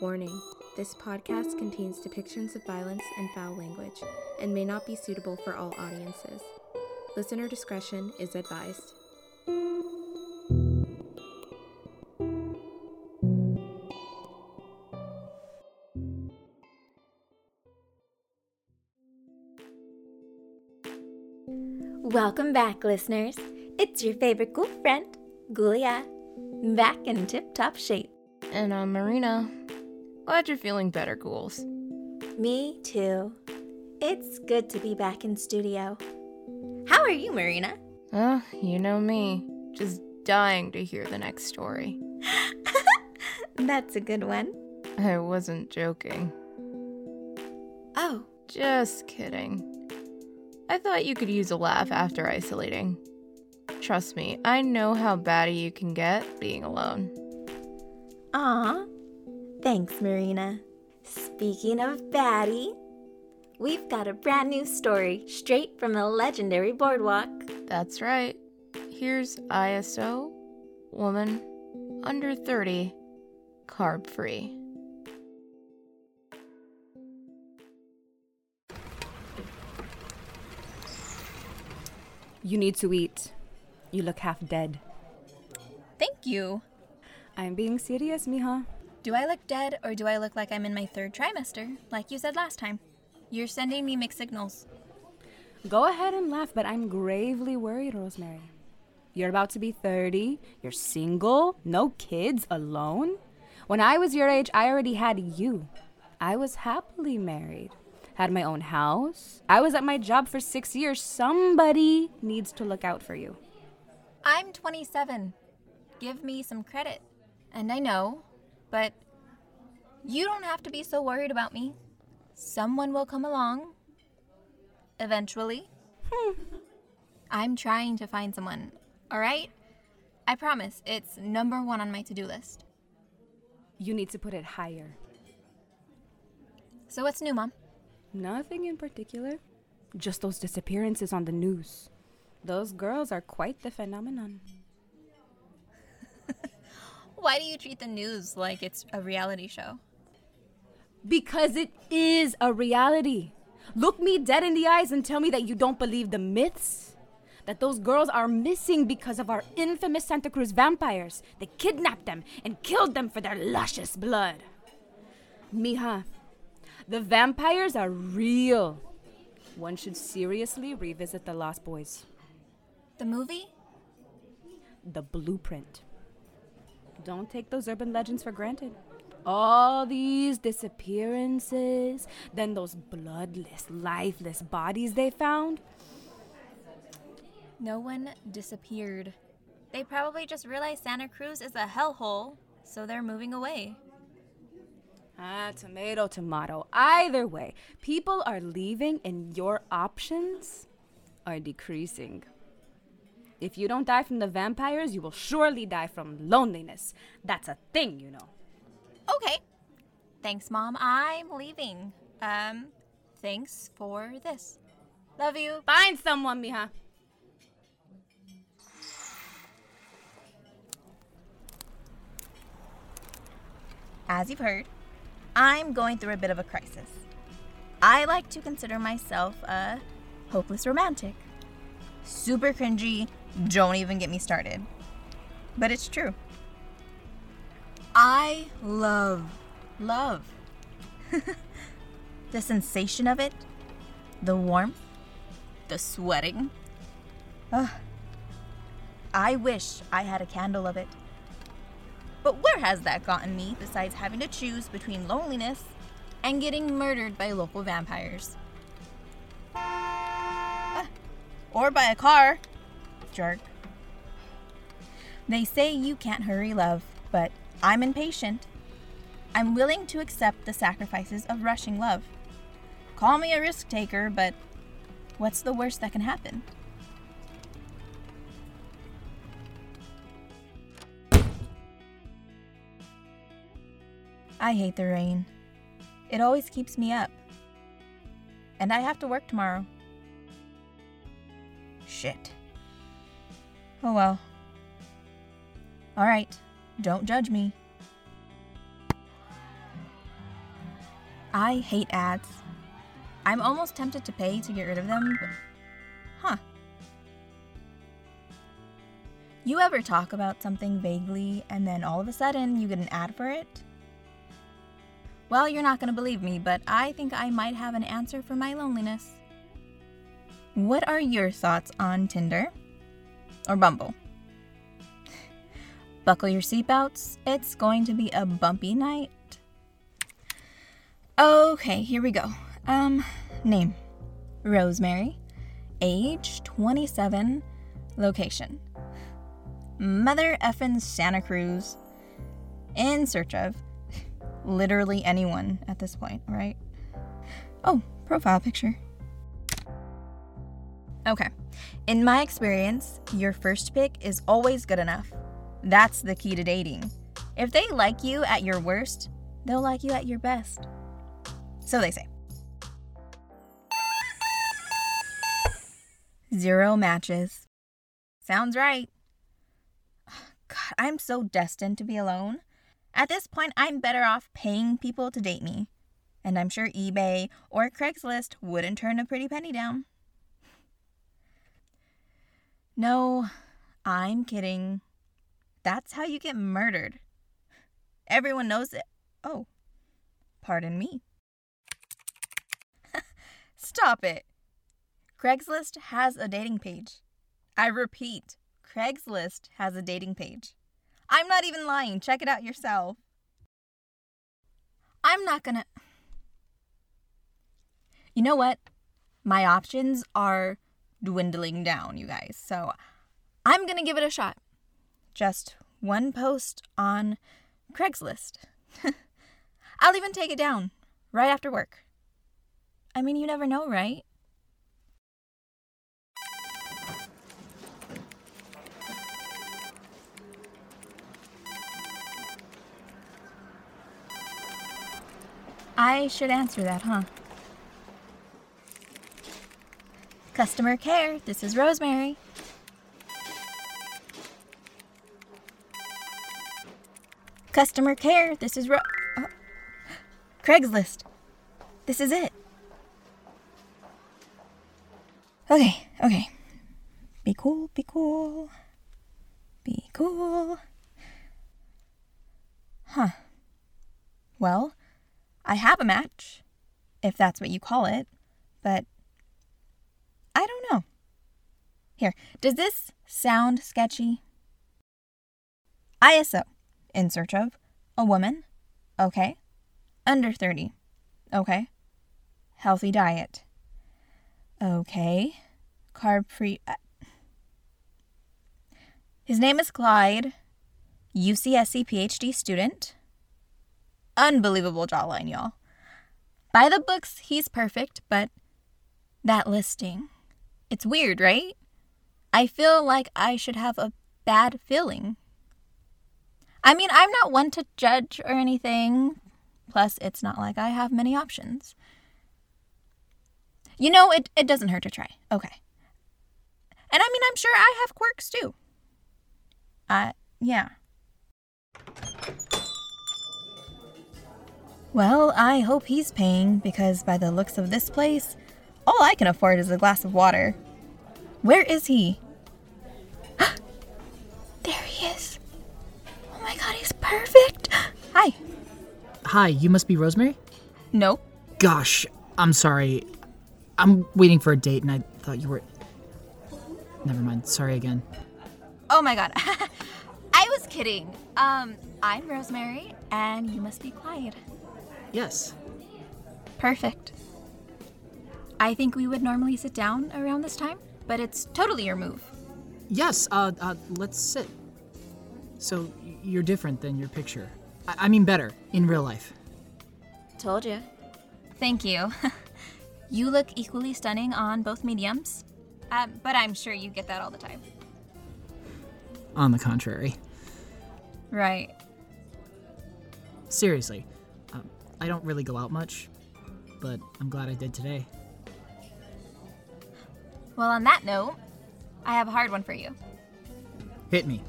Warning this podcast contains depictions of violence and foul language and may not be suitable for all audiences. Listener discretion is advised. Welcome back, listeners. It's your favorite ghoul friend, Ghoulia, back in tip top shape. And I'm Marina. Glad you're feeling better, ghouls. Me too. It's good to be back in studio. How are you, Marina? Uh, you know me. Just dying to hear the next story. That's a good one. I wasn't joking. Oh, Just kidding. I thought you could use a laugh after isolating. Trust me, I know how batty you can get being alone. aw. Thanks, Marina. Speaking of Batty, we've got a brand new story straight from the legendary boardwalk. That's right. Here's ISO, woman, under 30, carb free. You need to eat. You look half dead. Thank you. I'm being serious, mija. Do I look dead or do I look like I'm in my third trimester, like you said last time? You're sending me mixed signals. Go ahead and laugh, but I'm gravely worried, Rosemary. You're about to be 30. You're single, no kids, alone. When I was your age, I already had you. I was happily married, had my own house. I was at my job for six years. Somebody needs to look out for you. I'm 27. Give me some credit. And I know, but you don't have to be so worried about me. Someone will come along. Eventually. Hmm. I'm trying to find someone, alright? I promise, it's number one on my to do list. You need to put it higher. So, what's new, Mom? Nothing in particular. Just those disappearances on the news. Those girls are quite the phenomenon. Why do you treat the news like it's a reality show? Because it is a reality. Look me dead in the eyes and tell me that you don't believe the myths. That those girls are missing because of our infamous Santa Cruz vampires. They kidnapped them and killed them for their luscious blood. Mija, the vampires are real. One should seriously revisit The Lost Boys. The movie? The blueprint. Don't take those urban legends for granted. All these disappearances, then those bloodless, lifeless bodies they found. No one disappeared. They probably just realized Santa Cruz is a hellhole, so they're moving away. Ah, tomato, tomato. Either way, people are leaving and your options are decreasing. If you don't die from the vampires, you will surely die from loneliness. That's a thing, you know. Okay. Thanks, Mom. I'm leaving. Um, thanks for this. Love you. Find someone, mija. As you've heard, I'm going through a bit of a crisis. I like to consider myself a hopeless romantic. Super cringy, don't even get me started. But it's true. I love love. the sensation of it, the warmth, the sweating. Ugh. I wish I had a candle of it. But where has that gotten me besides having to choose between loneliness and getting murdered by local vampires? Or by a car. Jerk. They say you can't hurry love, but I'm impatient. I'm willing to accept the sacrifices of rushing love. Call me a risk taker, but what's the worst that can happen? I hate the rain. It always keeps me up. And I have to work tomorrow. Shit. Oh well. Alright, don't judge me. I hate ads. I'm almost tempted to pay to get rid of them, but. Huh. You ever talk about something vaguely and then all of a sudden you get an ad for it? Well, you're not going to believe me, but I think I might have an answer for my loneliness. What are your thoughts on Tinder? Or Bumble? Buckle your seatbelts. It's going to be a bumpy night. Okay, here we go. Um, name Rosemary. Age 27. Location Mother effin' Santa Cruz. In search of literally anyone at this point, right? Oh, profile picture. Okay. In my experience, your first pick is always good enough. That's the key to dating. If they like you at your worst, they'll like you at your best. So they say. Zero matches. Sounds right. God, I'm so destined to be alone. At this point, I'm better off paying people to date me. And I'm sure eBay or Craigslist wouldn't turn a pretty penny down. No, I'm kidding. That's how you get murdered. Everyone knows it. Oh, pardon me. Stop it. Craigslist has a dating page. I repeat, Craigslist has a dating page. I'm not even lying. Check it out yourself. I'm not gonna. You know what? My options are dwindling down, you guys. So I'm gonna give it a shot. Just one post on Craigslist. I'll even take it down right after work. I mean, you never know, right? I should answer that, huh? Customer care, this is Rosemary. Customer care, this is Ro. Oh. Craigslist. This is it. Okay, okay. Be cool, be cool. Be cool. Huh. Well, I have a match, if that's what you call it, but I don't know. Here, does this sound sketchy? ISO, in search of a woman, okay. Under 30, okay. Healthy diet, okay. Carb free. Uh, his name is Clyde, UCSC PhD student. Unbelievable jawline, y'all. By the books, he's perfect, but that listing. It's weird, right? I feel like I should have a bad feeling. I mean, I'm not one to judge or anything. Plus, it's not like I have many options. You know, it, it doesn't hurt to try. Okay. And I mean, I'm sure I have quirks too. Uh, yeah. Well, I hope he's paying because by the looks of this place, all I can afford is a glass of water. Where is he? there he is. Oh my god, he's perfect. Hi. Hi, you must be Rosemary? No. Gosh, I'm sorry. I'm waiting for a date and I thought you were. Never mind. Sorry again. Oh my god. I was kidding. Um, I'm Rosemary and you must be Clyde. Yes. Perfect. I think we would normally sit down around this time, but it's totally your move. Yes, uh, uh let's sit. So, you're different than your picture. I, I mean, better, in real life. Told you. Thank you. you look equally stunning on both mediums, uh, but I'm sure you get that all the time. On the contrary. Right. Seriously, um, I don't really go out much, but I'm glad I did today. Well, on that note, I have a hard one for you. Hit me.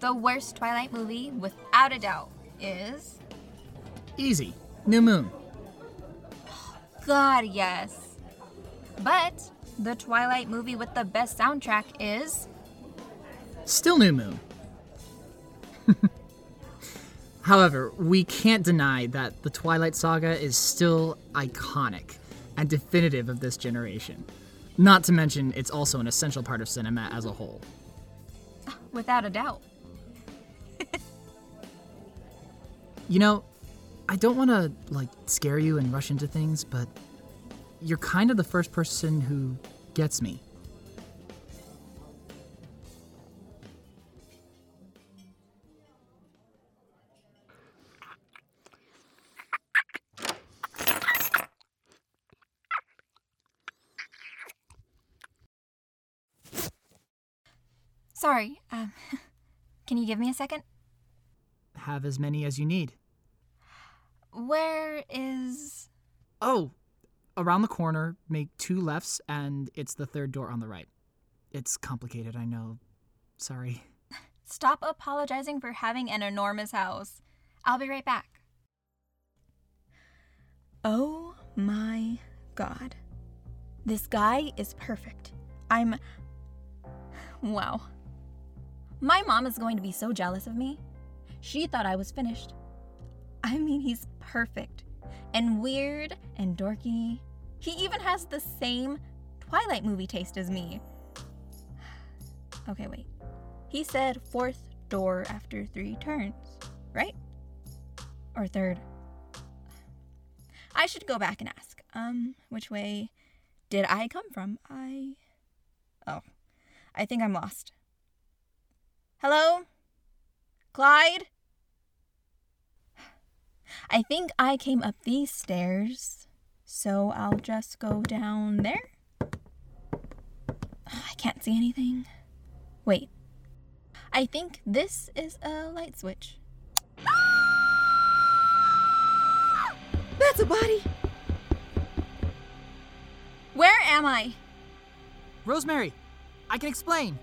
The worst Twilight movie, without a doubt, is. Easy. New Moon. God, yes. But the Twilight movie with the best soundtrack is. Still New Moon. However, we can't deny that the Twilight Saga is still iconic and definitive of this generation. Not to mention, it's also an essential part of cinema as a whole. Without a doubt. You know, I don't want to, like, scare you and rush into things, but you're kind of the first person who gets me. You give me a second? Have as many as you need. Where is. Oh, around the corner, make two lefts, and it's the third door on the right. It's complicated, I know. Sorry. Stop apologizing for having an enormous house. I'll be right back. Oh my god. This guy is perfect. I'm. Wow. My mom is going to be so jealous of me. She thought I was finished. I mean, he's perfect and weird and dorky. He even has the same Twilight movie taste as me. Okay, wait. He said fourth door after three turns, right? Or third? I should go back and ask. Um, which way did I come from? I. Oh, I think I'm lost. Hello? Clyde? I think I came up these stairs, so I'll just go down there. I can't see anything. Wait. I think this is a light switch. That's a body. Where am I? Rosemary, I can explain.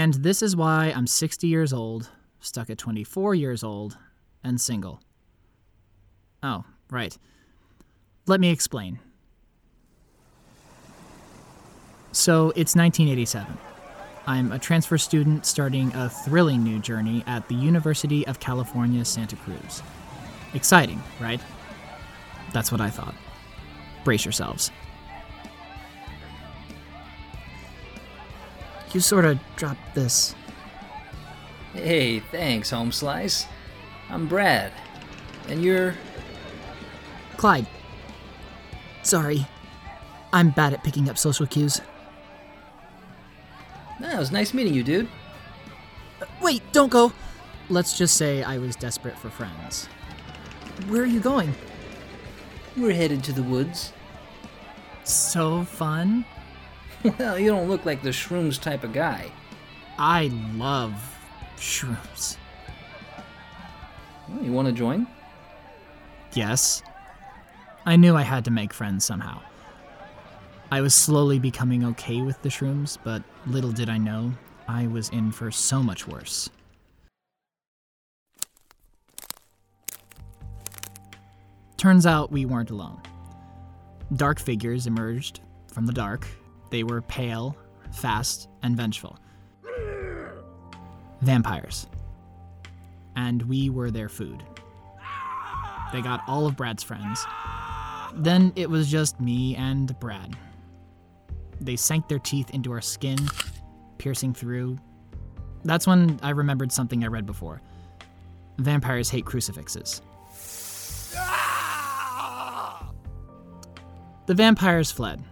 And this is why I'm 60 years old, stuck at 24 years old, and single. Oh, right. Let me explain. So, it's 1987. I'm a transfer student starting a thrilling new journey at the University of California, Santa Cruz. Exciting, right? That's what I thought. Brace yourselves. You sort of dropped this. Hey, thanks, Home Slice. I'm Brad. And you're. Clyde. Sorry. I'm bad at picking up social cues. No, it was nice meeting you, dude. Uh, wait, don't go! Let's just say I was desperate for friends. Where are you going? We're headed to the woods. So fun. Well, you don't look like the shrooms type of guy. I love shrooms. Well, you want to join? Yes. I knew I had to make friends somehow. I was slowly becoming okay with the shrooms, but little did I know, I was in for so much worse. Turns out we weren't alone. Dark figures emerged from the dark. They were pale, fast, and vengeful. Vampires. And we were their food. They got all of Brad's friends. Then it was just me and Brad. They sank their teeth into our skin, piercing through. That's when I remembered something I read before. Vampires hate crucifixes. The vampires fled,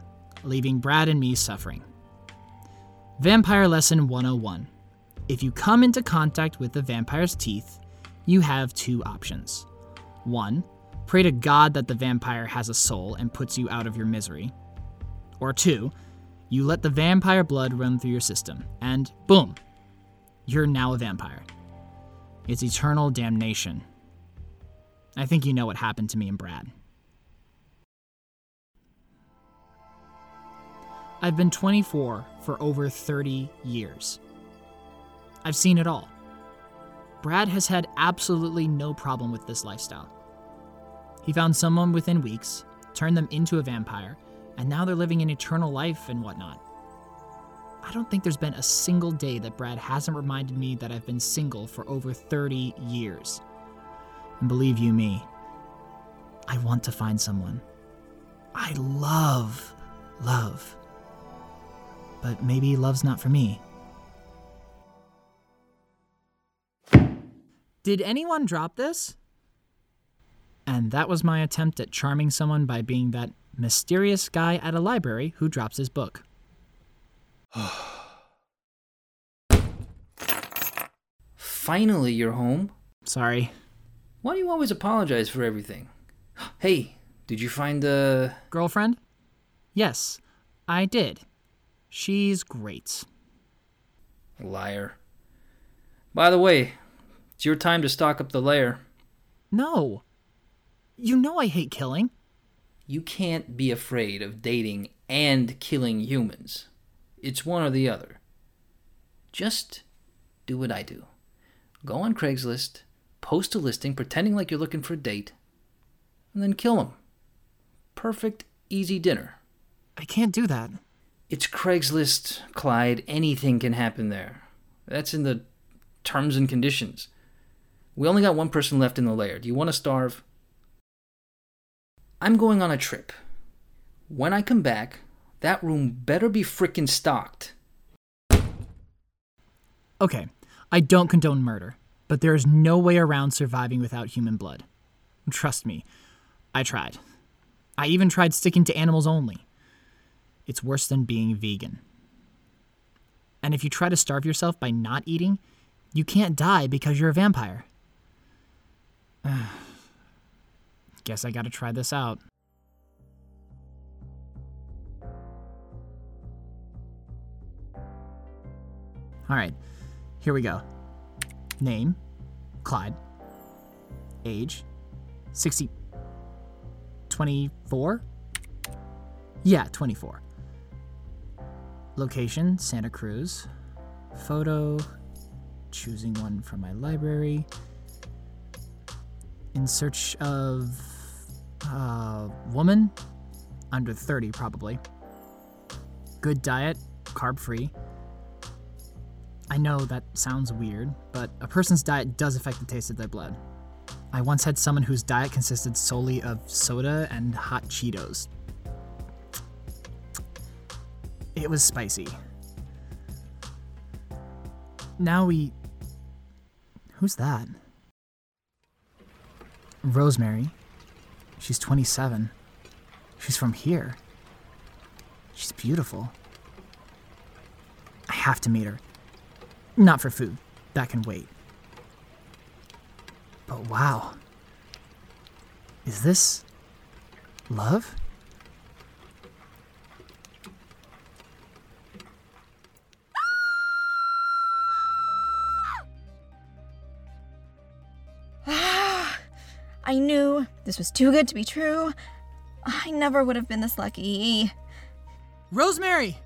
leaving Brad and me suffering. Vampire Lesson 101 If you come into contact with the vampire's teeth, you have two options. One, pray to God that the vampire has a soul and puts you out of your misery. Or two, you let the vampire blood run through your system, and boom, you're now a vampire. It's eternal damnation. I think you know what happened to me and Brad. I've been 24 for over 30 years. I've seen it all. Brad has had absolutely no problem with this lifestyle. He found someone within weeks, turned them into a vampire, and now they're living an eternal life and whatnot. I don't think there's been a single day that Brad hasn't reminded me that I've been single for over 30 years. And believe you me, I want to find someone. I love love. But maybe love's not for me. Did anyone drop this? And that was my attempt at charming someone by being that mysterious guy at a library who drops his book. Finally, you're home. Sorry. Why do you always apologize for everything? Hey, did you find the. Girlfriend? Yes, I did. She's great. Liar. By the way, it's your time to stock up the lair. No. You know I hate killing. You can't be afraid of dating and killing humans. It's one or the other. Just do what I do. Go on Craigslist, post a listing pretending like you're looking for a date, and then kill them. Perfect, easy dinner. I can't do that. It's Craigslist, Clyde. Anything can happen there. That's in the terms and conditions. We only got one person left in the lair. Do you want to starve? I'm going on a trip. When I come back, that room better be frickin' stocked. Okay, I don't condone murder, but there is no way around surviving without human blood. Trust me, I tried. I even tried sticking to animals only. It's worse than being vegan. And if you try to starve yourself by not eating, you can't die because you're a vampire. Guess I gotta try this out. Alright, here we go. Name Clyde. Age 60. 24? Yeah, 24. Location Santa Cruz. Photo choosing one from my library. In search of a woman under 30 probably. Good diet, carb free. I know that sounds weird, but a person's diet does affect the taste of their blood. I once had someone whose diet consisted solely of soda and hot Cheetos. It was spicy. Now we. Who's that? Rosemary. She's 27. She's from here. She's beautiful. I have to meet her. Not for food, that can wait. But wow. Is this love? I knew this was too good to be true. I never would have been this lucky. Rosemary!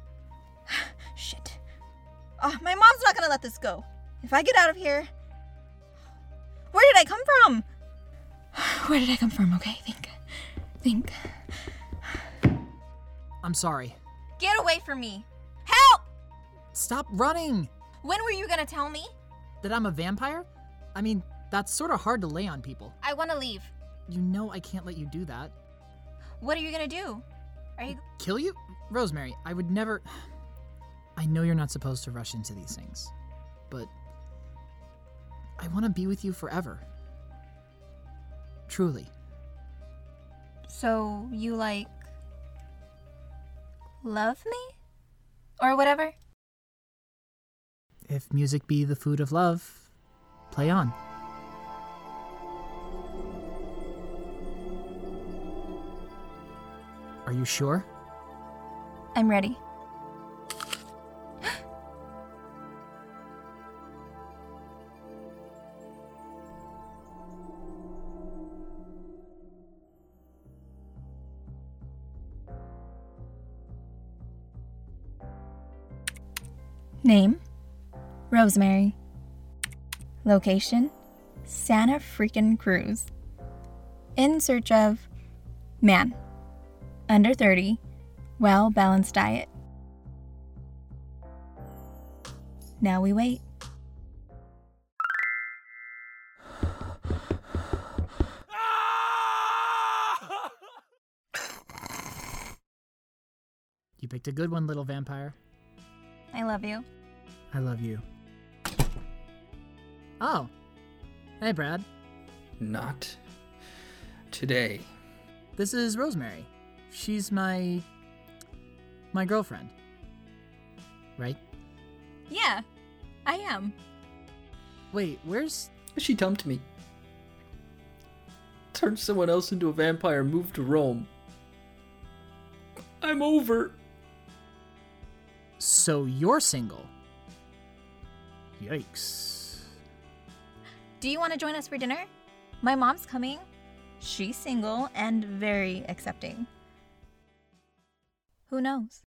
Shit. Oh, my mom's not gonna let this go. If I get out of here. Where did I come from? Where did I come from? Okay, think. Think. I'm sorry. Get away from me. Help! Stop running! When were you gonna tell me? That I'm a vampire? I mean, that's sort of hard to lay on people. I wanna leave. You know I can't let you do that. What are you gonna do? Are you. Kill you? Rosemary, I would never. I know you're not supposed to rush into these things, but I want to be with you forever. Truly. So, you like. love me? Or whatever? If music be the food of love, play on. Are you sure? I'm ready. Name Rosemary. Location Santa Freakin' Cruz. In search of man. Under 30. Well balanced diet. Now we wait. You picked a good one, little vampire. I love you. I love you. Oh. Hey, Brad. Not today. This is Rosemary. She's my. my girlfriend. Right? Yeah, I am. Wait, where's. She dumped me. Turned someone else into a vampire, moved to Rome. I'm over. So you're single? Yikes. Do you want to join us for dinner? My mom's coming. She's single and very accepting. Who knows?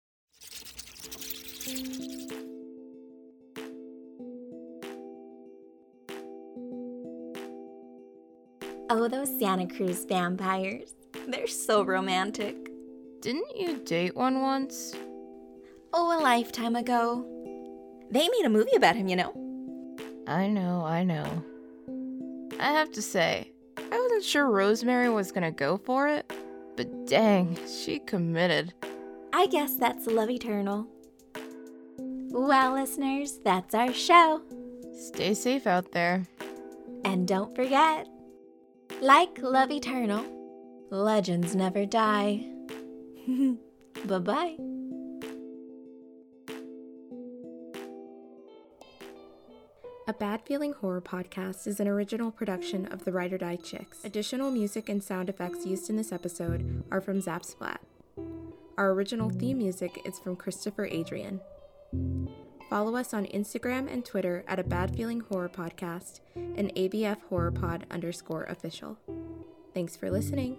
Oh, those Santa Cruz vampires. They're so romantic. Didn't you date one once? Oh, a lifetime ago. They made a movie about him, you know. I know, I know. I have to say, I wasn't sure Rosemary was gonna go for it, but dang, she committed. I guess that's love eternal. Well, listeners, that's our show. Stay safe out there. And don't forget like love eternal, legends never die. bye bye. A Bad Feeling Horror podcast is an original production of the Ride or Die Chicks. Additional music and sound effects used in this episode are from Zapsplat. Our original theme music is from Christopher Adrian. Follow us on Instagram and Twitter at A Bad Feeling Horror Podcast and ABF Horror Pod underscore official. Thanks for listening.